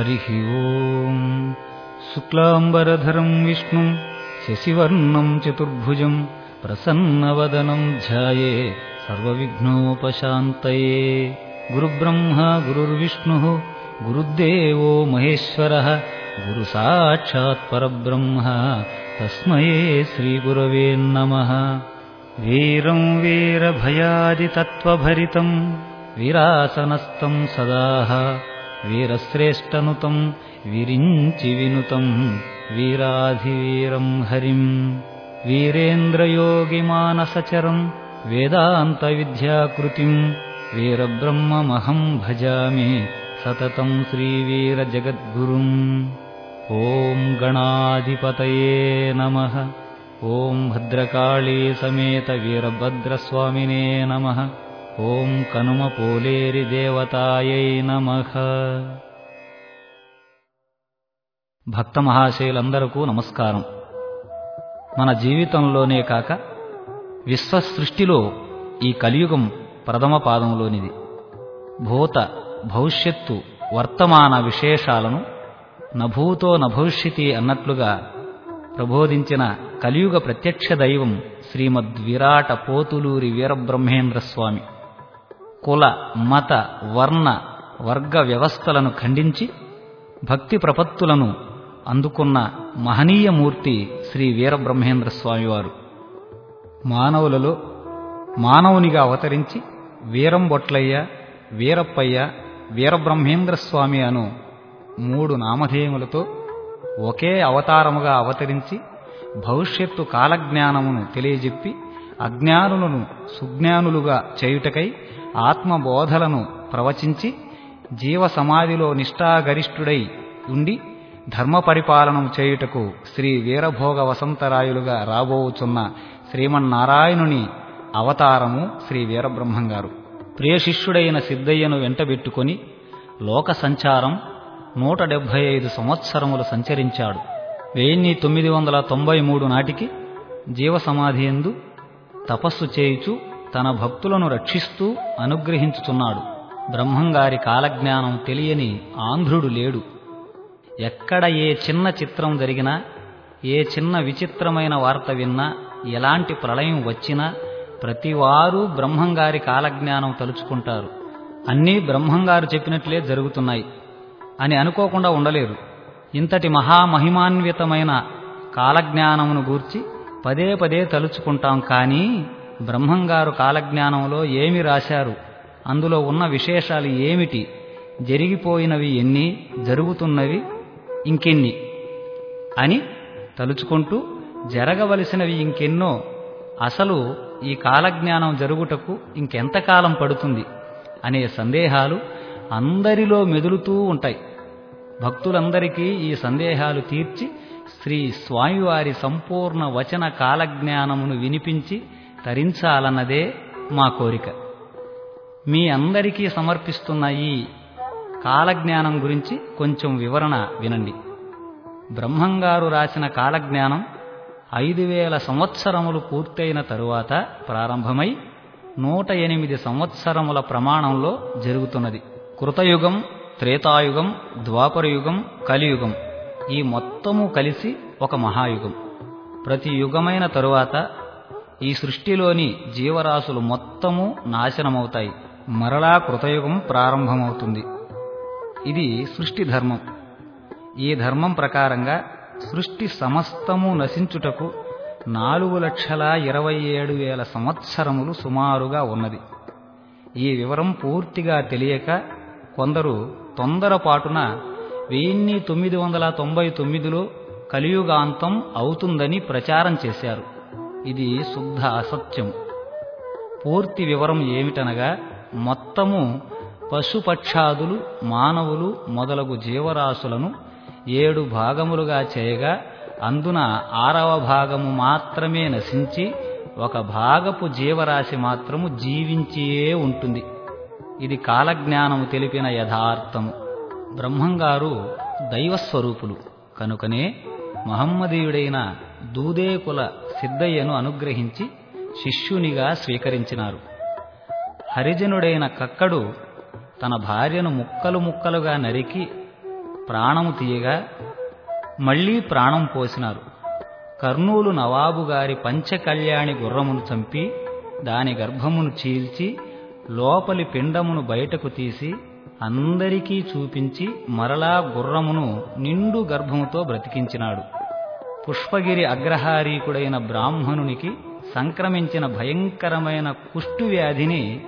हरिः ओम्। शुक्लाम्बरधरम् विष्णुम् शशिवर्णम् चतुर्भुजम् प्रसन्नवदनम् ध्याये सर्वविघ्नोपशान्तये। गुरुब्रह्मा गुरुर्विष्णुः गुरुदेवो महेश्वरः गुरुसाक्षात् परब्रह्म तस्मये श्रीगुरवे नमः। वीरम् वीरभयादितत्त्वभरितम् विरासनस्तम् सदाः। वीरश्रेष्ठनुतम् विरिञ्चिविनुतम् वीराधिवीरम् हरिम् वीरेन्द्रयोगिमानसचरम् वेदान्तविद्याकृतिम् वीरब्रह्ममहम् भजामि सततम् श्रीवीरजगद्गुरुम् ॐ गणाधिपतये नमः ॐ भद्रकाळी समेतवीरभद्रस्वामिने नमः ఓం కనుమ పోలేరి దేవతాయై నమ. భక్త మహాశయులందరకూ నమస్కారం. మన జీవితంలోనే కాక విశ్వసృష్టిలో ఈ కలియుగం ప్రథమ పాదంలోనిది. భూత భవిష్యత్తు వర్తమాన విశేషాలను నభూతో నభవిష్యతి అన్నట్లుగా ప్రబోధించిన కలియుగ ప్రత్యక్ష దైవం శ్రీమద్విరాట పోతులూరి వీరబ్రహ్మేంద్ర స్వామి కుల మత వర్ణ వర్గ వ్యవస్థలను ఖండించి భక్తి ప్రపత్తులను అందుకున్న మహనీయమూర్తి శ్రీ వీరబ్రహ్మేంద్ర స్వామివారు. మానవులలో మానవునిగా అవతరించి వీరంబొట్లయ్య వీరప్పయ్య వీరబ్రహ్మేంద్ర స్వామి అను మూడు నామధేయములతో ఒకే అవతారముగా అవతరించి భవిష్యత్తు కాలజ్ఞానమును తెలియజెప్పి అజ్ఞానులను సుజ్ఞానులుగా చేయుటకై ఆత్మబోధలను ప్రవచించి జీవ సమాధిలో నిష్ఠాగరిష్ఠుడై ఉండి ధర్మ పరిపాలనం చేయుటకు శ్రీ వీరభోగ వసంతరాయులుగా రాబోవుచున్న శ్రీమన్నారాయణుని అవతారము శ్రీ వీరబ్రహ్మం గారు. ప్రియశిష్యుడైన సిద్ధయ్యను వెంటబెట్టుకొని లోక సంచారం నూట డెబ్భై ఐదు సంవత్సరములు సంచరించాడు. వెయ్యి తొమ్మిది వందల తొంభై మూడు నాటికి జీవసమాధి ఎందు తపస్సు చేయుచు తన భక్తులను రక్షిస్తూ అనుగ్రహించుచున్నాడు బ్రహ్మంగారి కాలజ్ఞానం తెలియని ఆంధ్రుడు లేడు. ఎక్కడ ఏ చిన్న చిత్రం జరిగినా ఏ చిన్న విచిత్రమైన వార్త విన్నా ఎలాంటి ప్రళయం వచ్చినా ప్రతివారూ బ్రహ్మంగారి కాలజ్ఞానం తలుచుకుంటారు. అన్నీ బ్రహ్మంగారు చెప్పినట్లే జరుగుతున్నాయి అని అనుకోకుండా ఉండలేరు. ఇంతటి మహామహిమాన్వితమైన కాలజ్ఞానమును గూర్చి పదే పదే తలుచుకుంటాం కానీ బ్రహ్మంగారు కాలజ్ఞానంలో ఏమి రాశారు? అందులో ఉన్న విశేషాలు ఏమిటి? జరిగిపోయినవి ఎన్ని? జరుగుతున్నవి ఇంకెన్ని? అని తలుచుకుంటూ జరగవలసినవి ఇంకెన్నో? అసలు ఈ కాలజ్ఞానం జరుగుటకు ఇంకెంతకాలం పడుతుంది? అనే సందేహాలు అందరిలో మెదులుతూ ఉంటాయి. భక్తులందరికీ ఈ సందేహాలు తీర్చి శ్రీ స్వామివారి సంపూర్ణ వచన కాలజ్ఞానమును వినిపించి తరించాలన్నదే మా కోరిక. మీ అందరికీ సమర్పిస్తున్న ఈ కాలజ్ఞానం గురించి కొంచెం వివరణ వినండి. బ్రహ్మంగారు రాసిన కాలజ్ఞానం ఐదు వేల సంవత్సరములు పూర్తయిన తరువాత ప్రారంభమై నూట ఎనిమిది సంవత్సరముల ప్రమాణంలో జరుగుతున్నది. కృతయుగం త్రేతాయుగం ద్వాపరయుగం కలియుగం ఈ మొత్తము కలిసి ఒక మహాయుగం. ప్రతి యుగమైన తరువాత ఈ సృష్టిలోని జీవరాశులు మొత్తము నాశనమవుతాయి. మరలా కృతయుగం ప్రారంభమవుతుంది. ఇది సృష్టి ధర్మం. ఈ ధర్మం ప్రకారంగా సృష్టి సమస్తము నశించుటకు నాలుగు లక్షల ఇరవై ఏడు వేల సంవత్సరములు సుమారుగా ఉన్నది. ఈ వివరం పూర్తిగా తెలియక కొందరు తొందరపాటున వెయ్యిన్ని తొమ్మిది వందల తొంభై తొమ్మిదిలో కలియుగాంతం అవుతుందని ప్రచారం చేశారు. ఇది శుద్ధ అసత్యం. పూర్తి వివరం ఏమిటనగా మొత్తము పశుపక్షాదులు మానవులు మొదలగు జీవరాశులను ఏడు భాగములుగా చేయగా అందున ఆరవ భాగము మాత్రమే నశించి ఒక భాగపు జీవరాశి మాత్రము జీవించియే ఉంటుంది. ఇది కాలజ్ఞానము తెలిపిన యథార్థము. బ్రహ్మంగారు దైవస్వరూపులు. కనుకనే మహమ్మదీయుడైన దూదేకుల సిద్ధయ్యను అనుగ్రహించి శిష్యునిగా స్వీకరించినారు. హరిజనుడైన కక్కడు తన భార్యను ముక్కలు ముక్కలుగా నరికి ప్రాణము తీయగా మళ్ళీ ప్రాణం పోసినారు. కర్నూలు నవాబు గారి పంచకళ్యాణి గుర్రమును చంపి దాని గర్భమును చీల్చి లోపలి పిండమును బయటకు తీసి అందరికీ చూపించి మరలా గుర్రమును నిండు గర్భముతో బ్రతికించినాడు. పుష్పగిరి అగ్రహారీకుడైన బ్రాహ్మణునికి సంక్రమించిన భయంకరమైన కుష్టు వ్యాధిని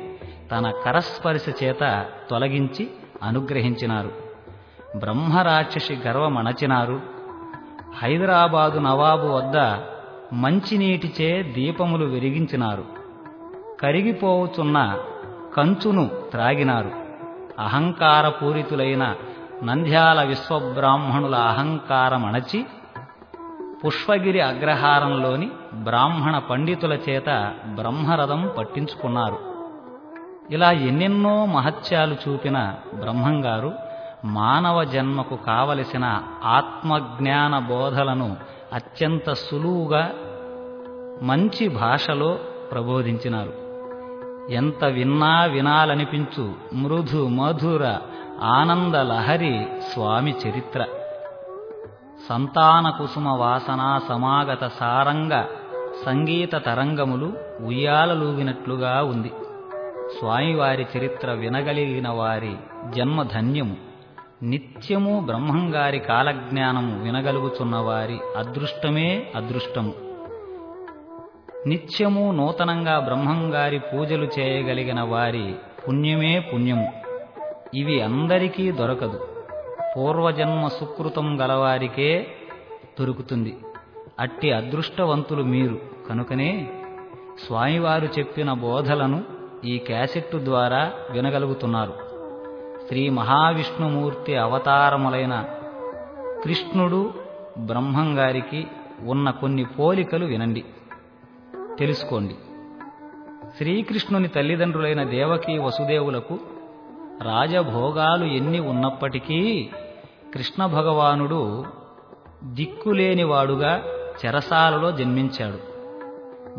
తన కరస్పర్శ చేత తొలగించి అనుగ్రహించినారు. బ్రహ్మరాక్షసి గర్వమణచినారు హైదరాబాదు నవాబు వద్ద మంచినీటిచే దీపములు వెలిగించినారు. కరిగిపోవుచున్న కంచును త్రాగినారు. అహంకారపూరితులైన నంద్యాల విశ్వబ్రాహ్మణుల అహంకారమణచి పుష్పగిరి అగ్రహారంలోని బ్రాహ్మణ పండితుల చేత బ్రహ్మరథం పట్టించుకున్నారు. ఇలా ఎన్నెన్నో మహత్యాలు చూపిన బ్రహ్మంగారు మానవ జన్మకు కావలసిన ఆత్మజ్ఞాన బోధలను అత్యంత సులువుగా మంచి భాషలో ప్రబోధించినారు. ఎంత విన్నా వినాలనిపించు మృదు మధుర ఆనంద లహరి స్వామి చరిత్ర. సంతాన కుసుమ సమాగత సారంగ సంగీత తరంగములు ఉయ్యాలలూగినట్లుగా ఉంది. స్వామివారి చరిత్ర వినగలిగిన వారి జన్మ ధన్యము నిత్యము బ్రహ్మంగారి కాలజ్ఞానము వినగలుగుచున్న వారి అదృష్టమే అదృష్టము. నిత్యము నూతనంగా బ్రహ్మంగారి పూజలు చేయగలిగిన వారి పుణ్యమే పుణ్యము. ఇవి అందరికీ దొరకదు. పూర్వజన్మ సుకృతం గలవారికే దొరుకుతుంది. అట్టి అదృష్టవంతులు మీరు. కనుకనే స్వామివారు చెప్పిన బోధలను ఈ క్యాసెట్టు ద్వారా వినగలుగుతున్నారు. శ్రీ మహావిష్ణుమూర్తి అవతారములైన కృష్ణుడు బ్రహ్మంగారికి ఉన్న కొన్ని పోలికలు వినండి. తెలుసుకోండి. శ్రీకృష్ణుని తల్లిదండ్రులైన దేవకీ వసుదేవులకు రాజభోగాలు ఎన్ని ఉన్నప్పటికీ కృష్ణ భగవానుడు దిక్కులేనివాడుగా చెరసాలలో జన్మించాడు.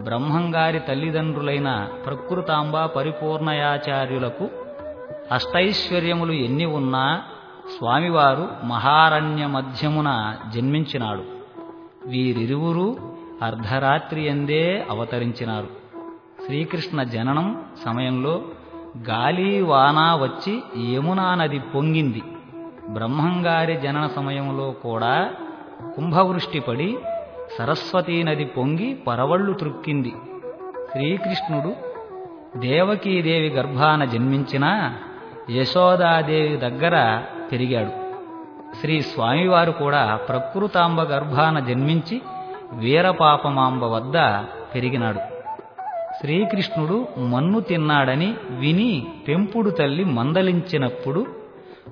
బ్రహ్మంగారి తల్లిదండ్రులైన ప్రకృతాంబ పరిపూర్ణయాచార్యులకు అష్టైశ్వర్యములు ఎన్ని ఉన్నా స్వామివారు మహారణ్య మధ్యమున జన్మించినాడు. వీరిరువురు అర్ధరాత్రి ఎందే అవతరించినారు. శ్రీకృష్ణ జననం సమయంలో గాలి వాన వచ్చి యమునా నది పొంగింది. బ్రహ్మంగారి జనన సమయంలో కూడా కుంభవృష్టి పడి సరస్వతీ నది పొంగి పరవళ్ళు త్రుక్కింది. శ్రీకృష్ణుడు దేవకీదేవి గర్భాన జన్మించిన యశోదాదేవి దగ్గర పెరిగాడు. శ్రీ స్వామివారు కూడా ప్రకృతాంబ గర్భాన జన్మించి వీరపాపమాంబ వద్ద పెరిగినాడు. శ్రీకృష్ణుడు మన్ను తిన్నాడని విని పెంపుడు తల్లి మందలించినప్పుడు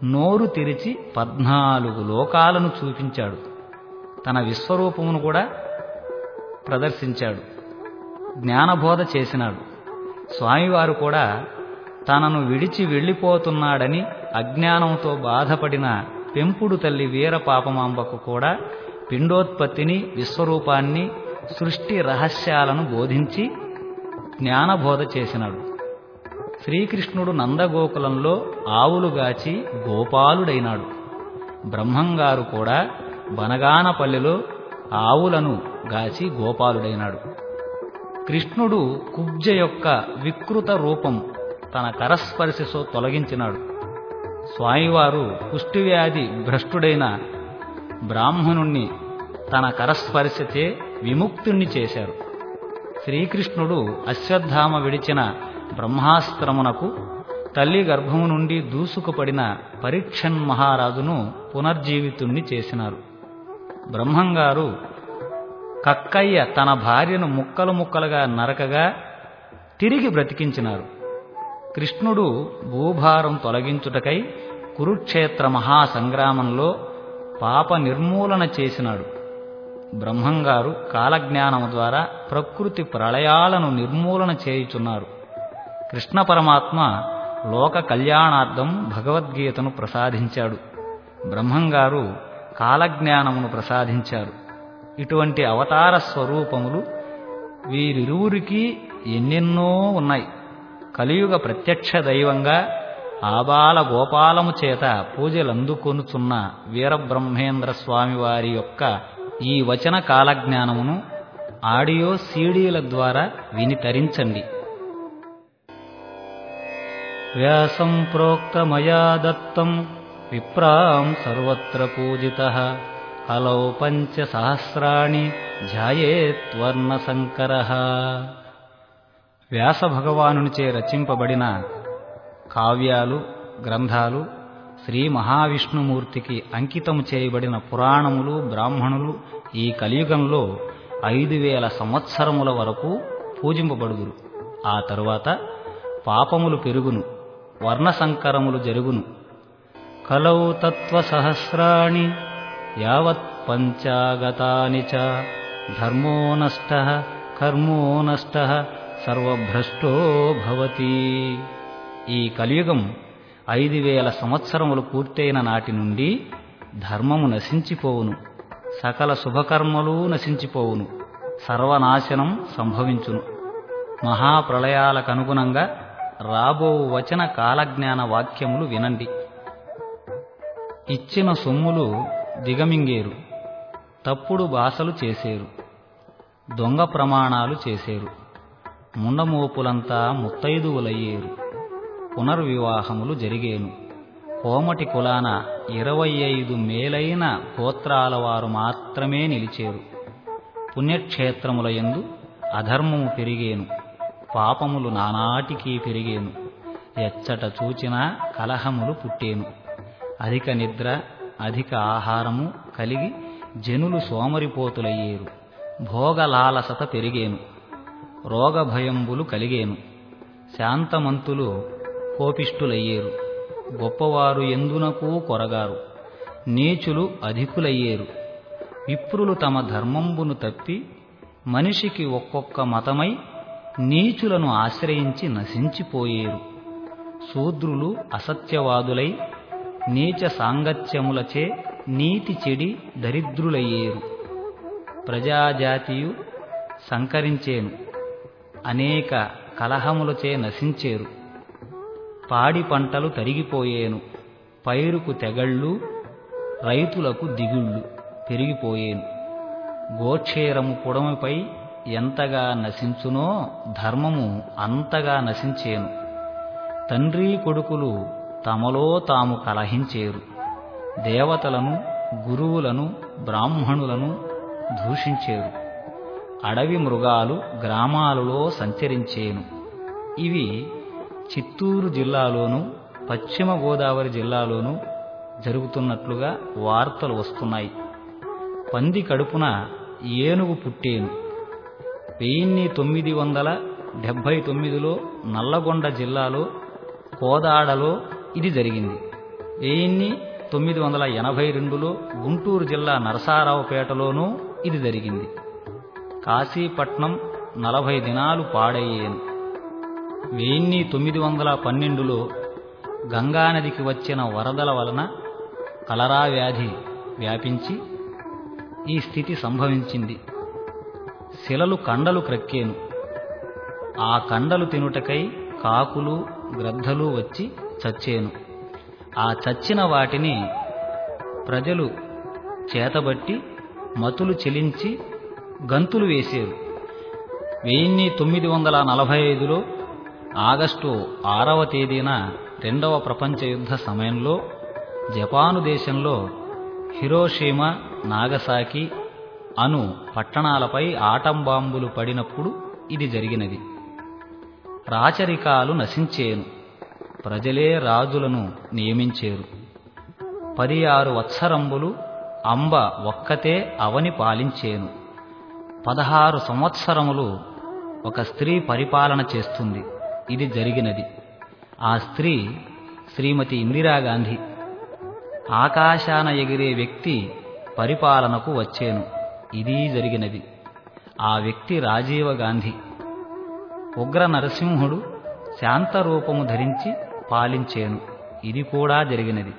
నోరు తెరిచి పద్నాలుగు లోకాలను చూపించాడు. తన విశ్వరూపమును కూడా ప్రదర్శించాడు. జ్ఞానబోధ చేసినాడు. స్వామివారు కూడా తనను విడిచి వెళ్ళిపోతున్నాడని అజ్ఞానంతో బాధపడిన పెంపుడు తల్లి వీర పాపమాంబకు కూడా పిండోత్పత్తిని విశ్వరూపాన్ని సృష్టి రహస్యాలను బోధించి జ్ఞానబోధ చేసినాడు. శ్రీకృష్ణుడు నందగోకులంలో ఆవులుగాచి గోపాలుడైనాడు. బ్రహ్మంగారు కూడా బనగానపల్లెలో ఆవులను గాచి గోపాలుడైనాడు. కృష్ణుడు కుబ్జ యొక్క వికృత రూపం తన కరస్పర్శతో తొలగించినాడు. స్వామివారు కుష్టివ్యాధి భ్రష్టుడైన బ్రాహ్మణుణ్ణి తన కరస్పర్శచే విముక్తుణ్ణి చేశారు. శ్రీకృష్ణుడు అశ్వత్థామ విడిచిన బ్రహ్మాస్త్రమునకు తల్లి గర్భము నుండి దూసుకుపడిన పరీక్షన్ మహారాజును పునర్జీవితుణ్ణి చేసినారు. బ్రహ్మంగారు కక్కయ్య తన భార్యను ముక్కలు ముక్కలుగా నరకగా తిరిగి బ్రతికించినారు. కృష్ణుడు భూభారం తొలగించుటకై కురుక్షేత్ర మహాసంగ్రామంలో పాప నిర్మూలన చేసినాడు. బ్రహ్మంగారు కాలజ్ఞానము ద్వారా ప్రకృతి ప్రళయాలను నిర్మూలన చేయుచున్నారు. కృష్ణ పరమాత్మ లోక కళ్యాణార్థం భగవద్గీతను ప్రసాదించాడు. బ్రహ్మంగారు కాలజ్ఞానమును ప్రసాదించారు. ఇటువంటి అవతార స్వరూపములు వీరిరువురికి ఎన్నెన్నో ఉన్నాయి. కలియుగ ప్రత్యక్ష దైవంగా ఆబాల గోపాలము చేత పూజలందుకొనుచున్న వీరబ్రహ్మేంద్ర స్వామివారి యొక్క ఈ వచన కాలజ్ఞానమును ఆడియో సీడీల ద్వారా విని తరించండి. వ్యాసం ప్రోక్తమయా దత్తం. విప్రాం సర్వత్ర పూజిత. కలౌ పంచసహస్రాణి ధ్యాయేత్వర్ణశంకర. వ్యాస భగవానునిచే రచింపబడిన కావ్యాలు గ్రంథాలు శ్రీ మహావిష్ణుమూర్తికి అంకితము చేయబడిన పురాణములు బ్రాహ్మణులు ఈ కలియుగంలో ఐదు వేల సంవత్సరముల వరకు పూజింపబడుదురు. ఆ తరువాత పాపములు పెరుగును. వర్ణసంకరములు జరుగును. కలౌ తత్వసహస్రాణి యావత్ పంచాగతాని చ ధర్మో నష్ట కర్మో నష్ట సర్వభ్రష్టో భవతి. ఈ కలియుగం ఐదు వేల సంవత్సరములు పూర్తయిన నాటి నుండి ధర్మము నశించిపోవును. సకల శుభకర్మలు నశించిపోవును. సర్వనాశనం సంభవించును. మహాప్రళయాలకనుగుణంగా రాబో వచన కాలజ్ఞాన వాక్యములు వినండి. ఇచ్చిన సొమ్ములు దిగమింగేరు. తప్పుడు భాషలు చేసేరు. దొంగ ప్రమాణాలు చేసేరు. ముండమోపులంతా ముత్తైదువులయ్యేరు. పునర్వివాహములు జరిగేను. కోమటి కులాన ఇరవై ఐదు మేలైన గోత్రాల వారు మాత్రమే నిలిచేరు. పుణ్యక్షేత్రముల యందు అధర్మము పెరిగేను. పాపములు నానాటికీ పెరిగేను. ఎచ్చట చూచినా కలహములు పుట్టేను. అధిక నిద్ర అధిక ఆహారము కలిగి జనులు సోమరిపోతులయ్యేరు. భోగలాలసత పెరిగేను. రోగభయంబులు కలిగేను. శాంతమంతులు కోపిష్ఠులయ్యేరు. గొప్పవారు ఎందునకూ కొరగారు? నీచులు అధికులయ్యేరు. విప్రులు తమ ధర్మంబును తప్పి మనిషికి ఒక్కొక్క మతమై నీచులను ఆశ్రయించి నశించిపోయేరు. శూద్రులు అసత్యవాదులై నీచ సాంగత్యములచే నీతి చెడి దరిద్రులయ్యేరు. ప్రజాజాతియు సంకరించేను అనేక కలహములచే నశించేరు. పాడి పంటలు తరిగిపోయేను పైరుకు తెగళ్ళు రైతులకు దిగుళ్ళు పెరిగిపోయేను. గోక్షేరము పుడమిపై ఎంతగా నశించునో ధర్మము అంతగా నశించేను. తండ్రి కొడుకులు తమలో తాము కలహించేరు. దేవతలను గురువులను బ్రాహ్మణులను దూషించేరు. అడవి మృగాలు గ్రామాలలో సంచరించేను. ఇవి చిత్తూరు జిల్లాలోను పశ్చిమ గోదావరి జిల్లాలోనూ జరుగుతున్నట్లుగా వార్తలు వస్తున్నాయి. పంది కడుపున ఏనుగు పుట్టేను. వెయ్యిన్ని తొమ్మిది వందల డెబ్బై తొమ్మిదిలో నల్లగొండ జిల్లాలో కోదాడలో ఇది జరిగింది. వెయ్యిన్ని తొమ్మిది వందల ఎనభై రెండులో గుంటూరు జిల్లా నరసారావుపేటలోనూ ఇది జరిగింది. కాశీపట్నం నలభై దినాలు పాడయ్యేను. వెయ్యిన్ని తొమ్మిది వందల పన్నెండులో గంగానదికి వచ్చిన వరదల వలన కలరా వ్యాధి వ్యాపించి ఈ స్థితి సంభవించింది. శిలలు కండలు క్రక్కేను. ఆ కండలు తినుటకై కాకులు గ్రద్దలు వచ్చి చచ్చేను. ఆ చచ్చిన వాటిని ప్రజలు చేతబట్టి మతులు చెలించి గంతులు వేసేరు. వెయ్యిన్ని తొమ్మిది వందల నలభై ఐదులో ఆగస్టు ఆరవ తేదీన రెండవ ప్రపంచ యుద్ధ సమయంలో జపాను దేశంలో హిరోషీమా నాగసాకి అను పట్టణాలపై ఆటంబాంబులు పడినప్పుడు ఇది జరిగినది. రాచరికాలు నశించేను. ప్రజలే రాజులను నియమించేరు. పది ఆరు వత్సరంబులు అంబ ఒక్కతే అవని పాలించేను. పదహారు సంవత్సరములు ఒక స్త్రీ పరిపాలన చేస్తుంది. ఇది జరిగినది. ఆ స్త్రీ శ్రీమతి ఇందిరాగాంధీ ఆకాశాన ఎగిరే వ్యక్తి పరిపాలనకు వచ్చేను. ఇది జరిగినది. ఆ వ్యక్తి రాజీవ గాంధీ. ఉగ్ర నరసింహుడు శాంతరూపము ధరించి పాలించేను. ఇది కూడా జరిగినది.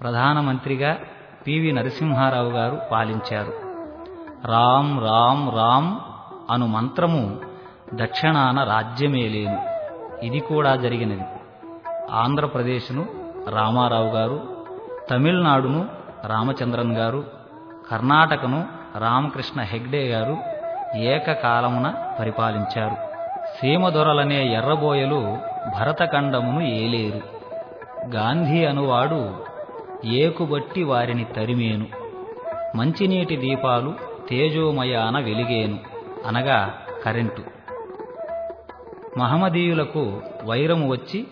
ప్రధానమంత్రిగా పివి నరసింహారావు గారు పాలించారు. రామ్ రామ్ రామ్ అను మంత్రము దక్షిణాన రాజ్యమేలేను. ఇది కూడా జరిగినది. ఆంధ్రప్రదేశ్ను రామారావు గారు తమిళనాడును రామచంద్రన్ గారు కర్ణాటకను రామకృష్ణ హెగ్డే గారు ఏకకాలమున పరిపాలించారు. సీమదొరలనే ఎర్రబోయలు భరతఖండమును ఏలేరు. గాంధీ అనువాడు ఏకుబట్టి వారిని తరిమేను. మంచినీటి దీపాలు తేజోమయాన వెలిగేను అనగా కరెంటు. మహమదీయులకు వైరము వచ్చి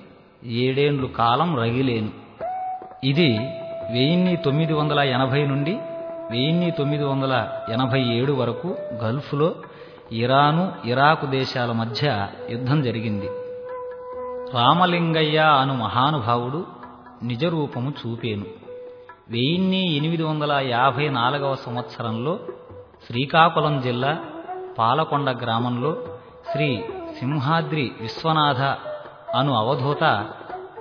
ఏడేండ్లు కాలం రగిలేను. ఇది వెయ్యిన్ని తొమ్మిది వందల ఎనభై నుండి వెయ్యిన్ని తొమ్మిది వందల ఎనభై ఏడు వరకు గల్ఫ్లో ఇరాను ఇరాకు దేశాల మధ్య యుద్ధం జరిగింది. రామలింగయ్య అను మహానుభావుడు నిజరూపము చూపేను. వెయ్యిన్ని ఎనిమిది వందల యాభై నాలుగవ సంవత్సరంలో శ్రీకాకుళం జిల్లా పాలకొండ గ్రామంలో శ్రీ సింహాద్రి విశ్వనాథ అను అవధూత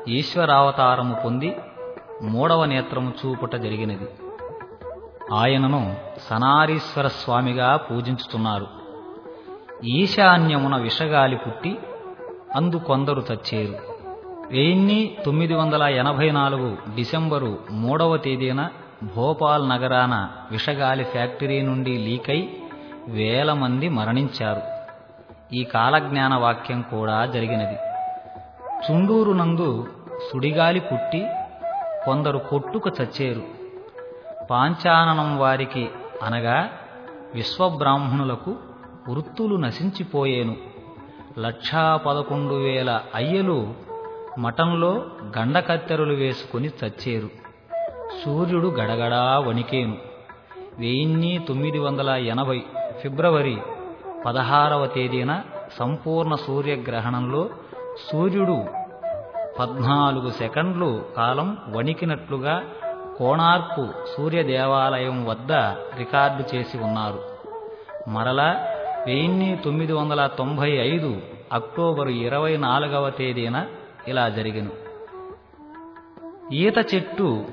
ఈశ్వరావతారము పొంది మూడవ నేత్రము చూపుట జరిగినది. ఆయనను సనారీశ్వర స్వామిగా పూజించుతున్నారు. ఈశాన్యమున విషగాలి పుట్టి అందు కొందరు చచ్చేరు వెయ్యిన్ని తొమ్మిది వందల ఎనభై నాలుగు డిసెంబరు మూడవ తేదీన భోపాల్ నగరాన విషగాలి ఫ్యాక్టరీ నుండి లీకై వేల మంది మరణించారు. ఈ కాలజ్ఞాన వాక్యం కూడా జరిగినది. చుండూరు నందు సుడిగాలి పుట్టి కొందరు కొట్టుకు చచ్చేరు పాంచాననం వారికి అనగా విశ్వబ్రాహ్మణులకు వృత్తులు నశించిపోయేను. లక్షా పదకొండు వేల అయ్యలు మఠంలో గండకత్తెరలు వేసుకుని చచ్చేరు. సూర్యుడు గడగడా వణికేను. వెయ్యిన్ని తొమ్మిది వందల ఎనభై ఫిబ్రవరి పదహారవ తేదీన సంపూర్ణ సూర్యగ్రహణంలో సూర్యుడు పద్నాలుగు సెకండ్లు కాలం వణికినట్లుగా కోణార్కు సూర్య దేవాలయం వద్ద రికార్డు చేసి ఉన్నారు. మరలా వెయ్యిన్ని తొమ్మిది వందల తొంభై ఐదు అక్టోబరు ఇరవై నాలుగవ తేదీన ఇలా జరిగిన. ఈత చెట్టు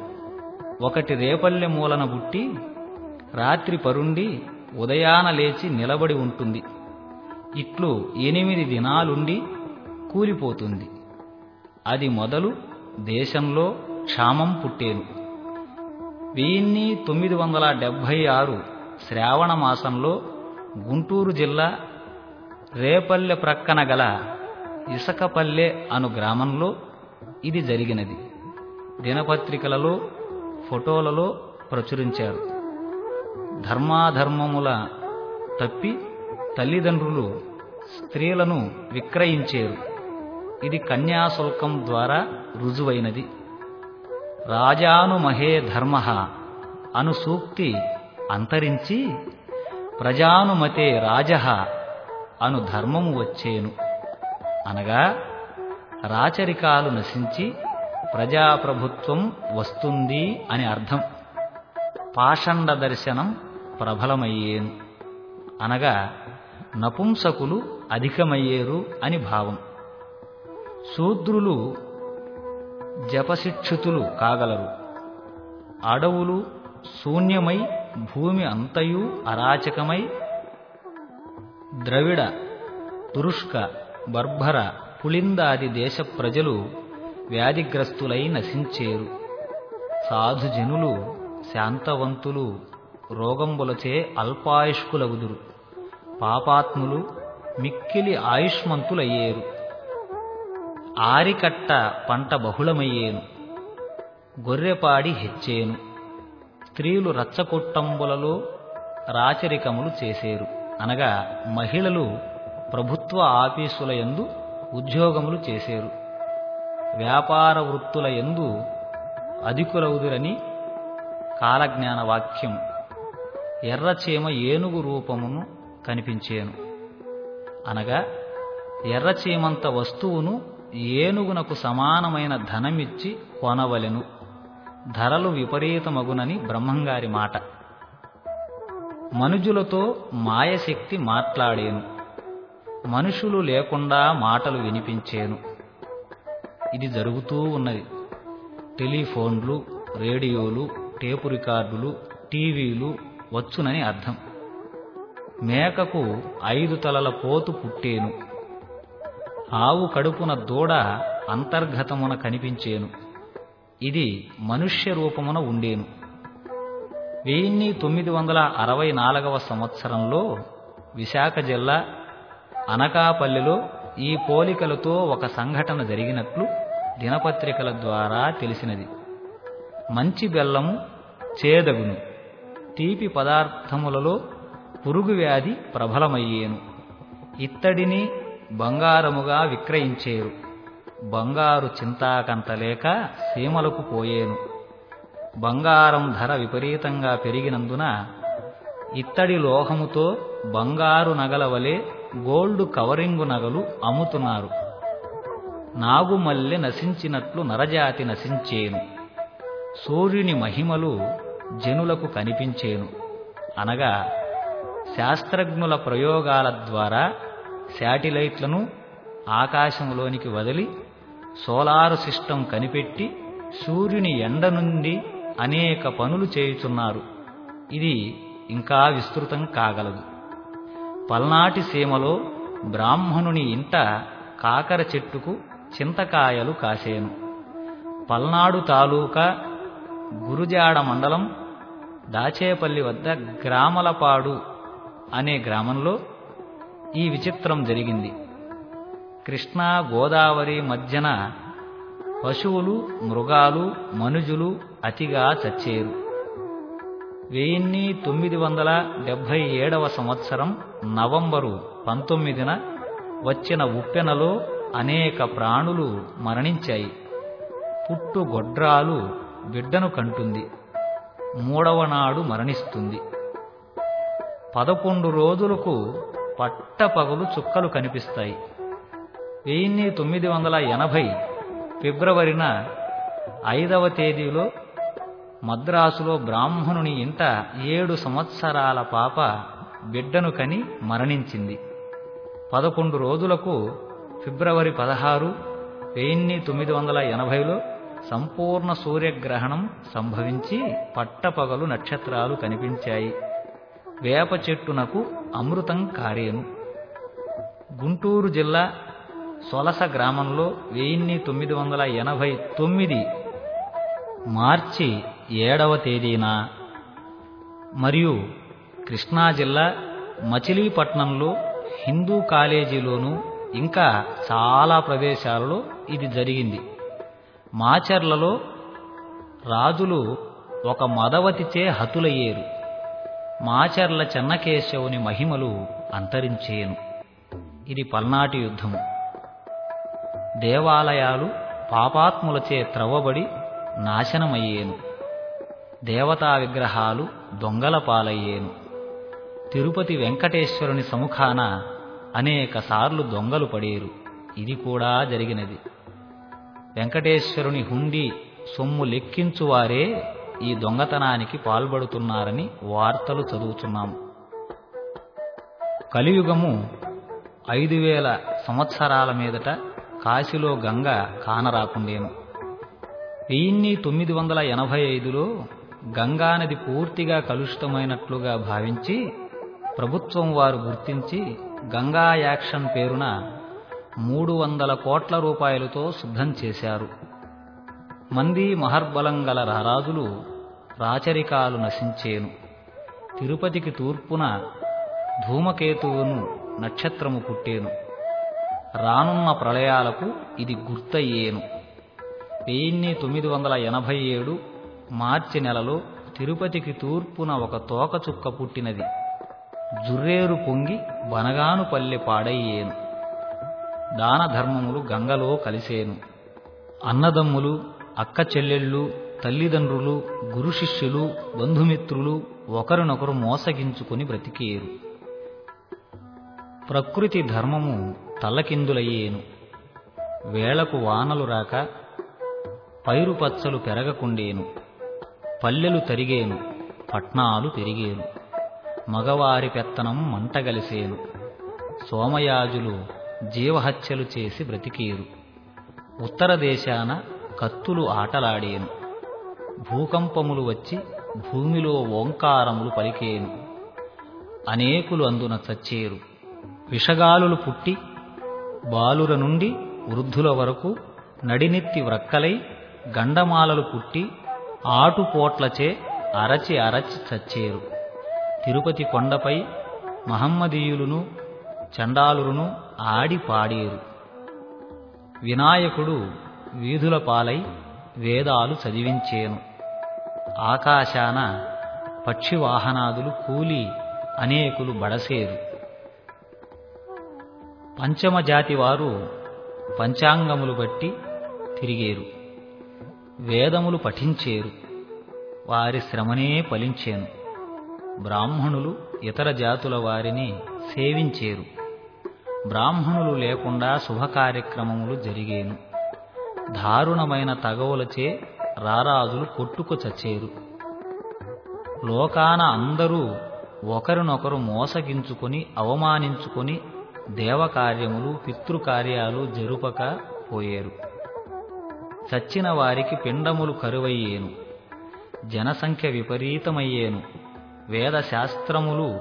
ఒకటి రేపల్లె మూలన బుట్టి రాత్రి పరుండి ఉదయాన లేచి నిలబడి ఉంటుంది. ఇట్లు ఎనిమిది దినాలుండి కూలిపోతుంది. అది మొదలు దేశంలో క్షామం పుట్టేను. వెయ్యిన్ని తొమ్మిది వందల డెబ్భై ఆరు శ్రావణ మాసంలో గుంటూరు జిల్లా రేపల్లె ప్రక్కన గల ఇసకపల్లె అను గ్రామంలో ఇది జరిగినది. దినపత్రికలలో ఫోటోలలో ప్రచురించారు. ధర్మాధర్మముల తప్పి తల్లిదండ్రులు స్త్రీలను విక్రయించారు. ఇది కన్యాశుల్కం ద్వారా రుజువైనది. రాజానుమహే ధర్మ అను సూక్తి అంతరించి ప్రజానుమతే రాజ అను ధర్మము వచ్చేను. అనగా రాచరికాలు నశించి ప్రజాప్రభుత్వం వస్తుంది అని అర్థం. పాషండ దర్శనం ప్రబలమయ్యేను. అనగా నపుంసకులు అధికమయ్యేరు అని భావం. శూద్రులు జపశిక్షితులు కాగలరు. అడవులు శూన్యమై భూమి అంతయు అరాచకమై ద్రవిడ తురుష్క బర్భర పులిందాది దేశ ప్రజలు వ్యాధిగ్రస్తులై నశించేరు. సాధుజనులు శాంతవంతులు రోగంబులచే అల్పాయుష్కులగుదురు. పాపాత్ములు మిక్కిలి ఆయుష్మంతులయ్యేరు. ఆరికట్ట పంట బహుళమయ్యేను. గొర్రెపాడి హెచ్చేను. స్త్రీలు రచ్చకొట్టంబులలో రాచరికములు చేసేరు. అనగా మహిళలు ప్రభుత్వ ఆఫీసుల యందు ఉద్యోగములు చేసేరు. వ్యాపార వృత్తుల యందు అధికులవుదురని కాలజ్ఞాన వాక్యం ఎర్రచీమ ఏనుగు రూపమును కనిపించేను. అనగా ఎర్రచీమంత వస్తువును ఏనుగునకు సమానమైన ధనమిచ్చి కొనవలెను. ధరలు విపరీతమగునని బ్రహ్మంగారి మాట. మనుజులతో మాయశక్తి మాట్లాడేను. మనుషులు లేకుండా మాటలు వినిపించేను. ఇది జరుగుతూ ఉన్నది. టెలిఫోన్లు రేడియోలు టేపు రికార్డులు టీవీలు వచ్చునని అర్థం. మేకకు ఐదు తలల పోతు పుట్టేను. ఆవు కడుపున దూడ అంతర్గతమున కనిపించేను. ఇది మనుష్య రూపమున ఉండేను. వెయ్యిన్ని తొమ్మిది వందల అరవై నాలుగవ సంవత్సరంలో విశాఖ జిల్లా అనకాపల్లిలో ఈ పోలికలతో ఒక సంఘటన జరిగినట్లు దినపత్రికల ద్వారా తెలిసినది. మంచి బెల్లము చేదగును. తీపి పదార్థములలో పురుగు వ్యాధి ప్రబలమయ్యేను. ఇత్తడిని బంగారముగా విక్రయించేరు. బంగారు చింతాకంతలేక సీమలకు పోయేను. బంగారం ధర విపరీతంగా పెరిగినందున ఇత్తడి లోహముతో బంగారు నగల వలె గోల్డ్ కవరింగు నగలు అమ్ముతున్నారు. నాగుమల్లె నశించినట్లు నరజాతి నశించేను. సూర్యుని మహిమలు జనులకు కనిపించేను. అనగా శాస్త్రజ్ఞుల ప్రయోగాల ద్వారా శాటిలైట్లను ఆకాశంలోనికి వదిలి సోలార్ సిస్టమ్ కనిపెట్టి సూర్యుని ఎండ నుండి అనేక పనులు చేయుచున్నారు. ఇది ఇంకా విస్తృతం కాగలదు. పల్నాటి సీమలో బ్రాహ్మణుని ఇంట కాకర చెట్టుకు చింతకాయలు కాసేను. పల్నాడు తాలూకా గురుజాడ మండలం దాచేపల్లి వద్ద గ్రామలపాడు అనే గ్రామంలో ఈ విచిత్రం జరిగింది. కృష్ణా గోదావరి మధ్యన పశువులు మృగాలు మనుజులు అతిగా చచ్చేరు. వెయ్యిన్ని తొమ్మిది వందల డెబ్భై ఏడవ సంవత్సరం నవంబరు పంతొమ్మిదిన వచ్చిన ఉప్పెనలో అనేక ప్రాణులు మరణించాయి. పుట్టు గొడ్రాలు బిడ్డను కంటుంది. మూడవ నాడు మరణిస్తుంది. పదకొండు రోజులకు పట్టపగలు చుక్కలు కనిపిస్తాయి. వెయ్యిన్ని తొమ్మిది వందల ఎనభై ఫిబ్రవరిన ఐదవ తేదీలో మద్రాసులో బ్రాహ్మణుని ఇంట ఏడు సంవత్సరాల పాప బిడ్డను కని మరణించింది. పదకొండు రోజులకు ఫిబ్రవరి పదహారు వెయ్యిన్ని తొమ్మిది వందల ఎనభైలో సంపూర్ణ సూర్యగ్రహణం సంభవించి పట్టపగలు నక్షత్రాలు కనిపించాయి. వేప చెట్టునకు అమృతం కారేను. గుంటూరు జిల్లా సొలస గ్రామంలో వెయ్యిన్ని తొమ్మిది వందల ఎనభై తొమ్మిది మార్చి ఏడవ తేదీన మరియు కృష్ణా జిల్లా మచిలీపట్నంలో హిందూ కాలేజీలోనూ ఇంకా చాలా ప్రదేశాలలో ఇది జరిగింది. మాచర్లలో రాజులు ఒక మదవతిచే హతులయ్యేరు. మాచర్ల చెన్నకేశవుని మహిమలు అంతరించేను. ఇది పల్నాటి యుద్ధము. దేవాలయాలు పాపాత్ములచే త్రవ్వబడి నాశనమయ్యేను. దేవతా విగ్రహాలు దొంగల పాలయ్యేను. తిరుపతి వెంకటేశ్వరుని సముఖాన అనేకసార్లు దొంగలు పడేరు. ఇది కూడా జరిగినది. వెంకటేశ్వరుని హుండీ సొమ్ము లెక్కించువారే ఈ దొంగతనానికి పాల్పడుతున్నారని వార్తలు చదువుతున్నాం. కలియుగము ఐదు వేల సంవత్సరాల మీదట కాశీలో గంగ కానరాకుండేను. వెయ్యిన్ని తొమ్మిది వందల ఎనభై ఐదులో గంగానది పూర్తిగా కలుషితమైనట్లుగా భావించి ప్రభుత్వం వారు గుర్తించి గంగా యాక్షన్ పేరున మూడు వందల కోట్ల రూపాయలతో సిద్ధం చేశారు. మంది మహర్బలం గల రారాజులు రాచరికాలు నశించేను. తిరుపతికి తూర్పున ధూమకేతువును నక్షత్రము పుట్టేను. రానున్న ప్రళయాలకు ఇది గుర్తయ్యేను. వెయ్యిన్ని తొమ్మిది వందల ఎనభై ఏడు మార్చి నెలలో తిరుపతికి తూర్పున ఒక తోకచుక్క పుట్టినది. జుర్రేరు పొంగి బనగానుపల్లె పాడయ్యేను. దానధర్మములు గంగలో కలిసేను. అన్నదమ్ములు అక్క చెల్లెళ్ళు తల్లిదండ్రులు గురు శిష్యులు బంధుమిత్రులు ఒకరినొకరు మోసగించుకుని బ్రతికేరు. ప్రకృతి ధర్మము తలకిందులయ్యేను వేళకు వానలు రాక పైరు పచ్చలు పెరగకుండేను. పల్లెలు తరిగేను పట్నాలు పెరిగేను. మగవారి పెత్తనం మంటగలిసేను సోమయాజులు జీవహత్యలు చేసి బ్రతికేరు. ఉత్తర దేశాన కత్తులు ఆటలాడేను. భూకంపములు వచ్చి భూమిలో ఓంకారములు పలికేను. అనేకులు అందున చచ్చేరు. విషగాలులు పుట్టి బాలుర నుండి వృద్ధుల వరకు నడినెత్తి వ్రక్కలై గండమాలలు పుట్టి ఆటుపోట్లచే అరచి అరచి చచ్చేరు. తిరుపతి కొండపై మహమ్మదీయులును చండాలురును ఆడి పాడేరు. వినాయకుడు వీధుల పాలై వేదాలు చదివించేను. ఆకాశాన పక్షివాహనాదులు కూలి అనేకులు బడసేరు. పంచమ జాతి వారు పంచాంగములు బట్టి తిరిగేరు. వేదములు పఠించేరు. వారి శ్రమనే ఫలించేను. బ్రాహ్మణులు ఇతర జాతుల వారిని సేవించేరు. బ్రాహ్మణులు లేకుండా శుభకార్యక్రమములు జరిగేను. దారుణమైన తగవులచే రారాజులు కొట్టుకు చచ్చేరు. లోకాన అందరూ ఒకరినొకరు మోసగించుకొని అవమానించుకొని దేవకార్యములు పితృకార్యాలు జరుపక పోయేరు. చచ్చిన వారికి పిండములు కరువయ్యేను. జనసంఖ్య విపరీతమయ్యేను. వేదశాస్త్రములు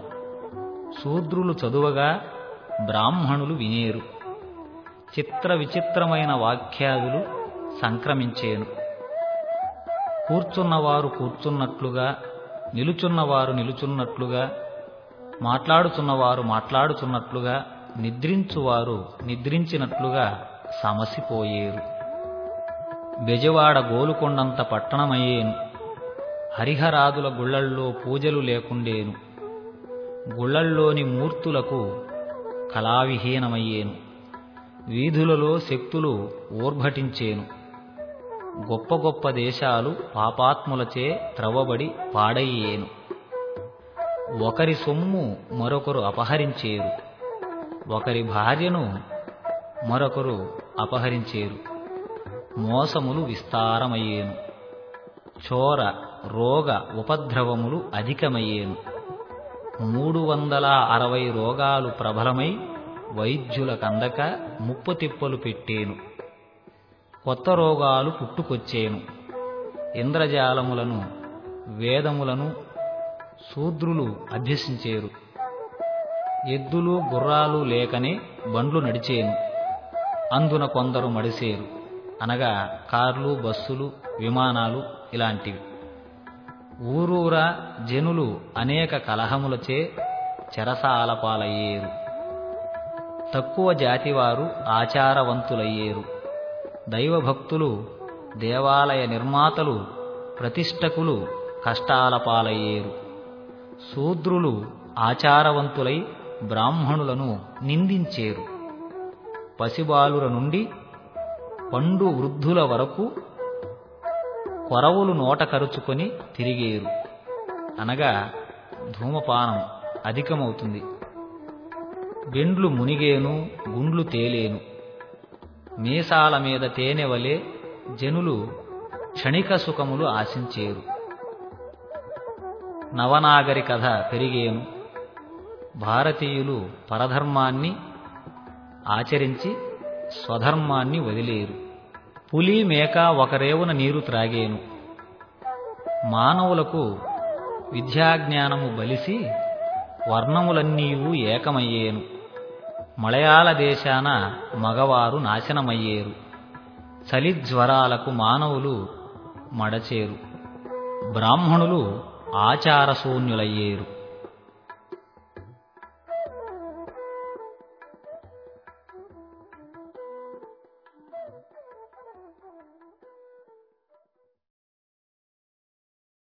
శూద్రులు చదువగా బ్రాహ్మణులు వినేరు. చిత్ర విచిత్రమైన వాక్యాదులు సంక్రమించేను. కూర్చున్నవారు కూర్చున్నట్లుగా నిలుచున్నవారు నిలుచున్నట్లుగా మాట్లాడుచున్నవారు మాట్లాడుచున్నట్లుగా నిద్రించువారు నిద్రించినట్లుగా సమసిపోయేరు. బెజవాడ గోలుకొండంత పట్టణమయ్యేను. హరిహరాదుల గుళ్ళల్లో పూజలు లేకుండేను. గుళ్ళల్లోని మూర్తులకు కళావిహీనమయ్యేను. వీధులలో శక్తులు ఊర్భటించేను. గొప్ప గొప్ప దేశాలు పాపాత్ములచే త్రవ్వబడి పాడయ్యేను. ఒకరి సొమ్ము మరొకరు అపహరించేరు. ఒకరి భార్యను మరొకరు అపహరించేరు. మోసములు విస్తారమయ్యేను. చోర రోగ ఉపద్రవములు అధికమయ్యేను. మూడు వందల అరవై రోగాలు ప్రబలమై వైద్యుల కందక ముప్పు తిప్పలు పెట్టేను. కొత్త రోగాలు పుట్టుకొచ్చేను. ఇంద్రజాలములను వేదములను శూద్రులు అభ్యసించేరు. ఎద్దులు గుర్రాలు లేకనే బండ్లు నడిచేను. అందున కొందరు మడిసేరు. అనగా కార్లు బస్సులు విమానాలు ఇలాంటివి. ఊరూరా జనులు అనేక కలహములచే చెరసాల పాలయ్యేరు తక్కువ జాతివారు ఆచారవంతులయ్యేరు. దైవభక్తులు దేవాలయ నిర్మాతలు ప్రతిష్టకులు కష్టాల పాలయ్యేరు. శూద్రులు ఆచారవంతులై బ్రాహ్మణులను నిందించేరు. పసిబాలుర నుండి పండు వృద్ధుల వరకు కొరవులు నోట కరుచుకొని తిరిగేరు. అనగా ధూమపానం అధికమవుతుంది. బెండ్లు మునిగేను గుండ్లు తేలేను. మీసాల మీద తేనెవలే జనులు క్షణిక సుఖములు ఆశించేరు. నవనాగరి కథ పెరిగేను. భారతీయులు పరధర్మాన్ని ఆచరించి స్వధర్మాన్ని వదిలేరు. పులి మేక ఒకరేవున నీరు త్రాగేను. మానవులకు విద్యాజ్ఞానము బలిసి వర్ణములన్నీయూ ఏకమయ్యేను. మలయాళ దేశాన మగవారు నాశనమయ్యేరు. చలిజ్వరాలకు మానవులు మడచేరు. బ్రాహ్మణులు ఆచారశూన్యులయ్యేరు.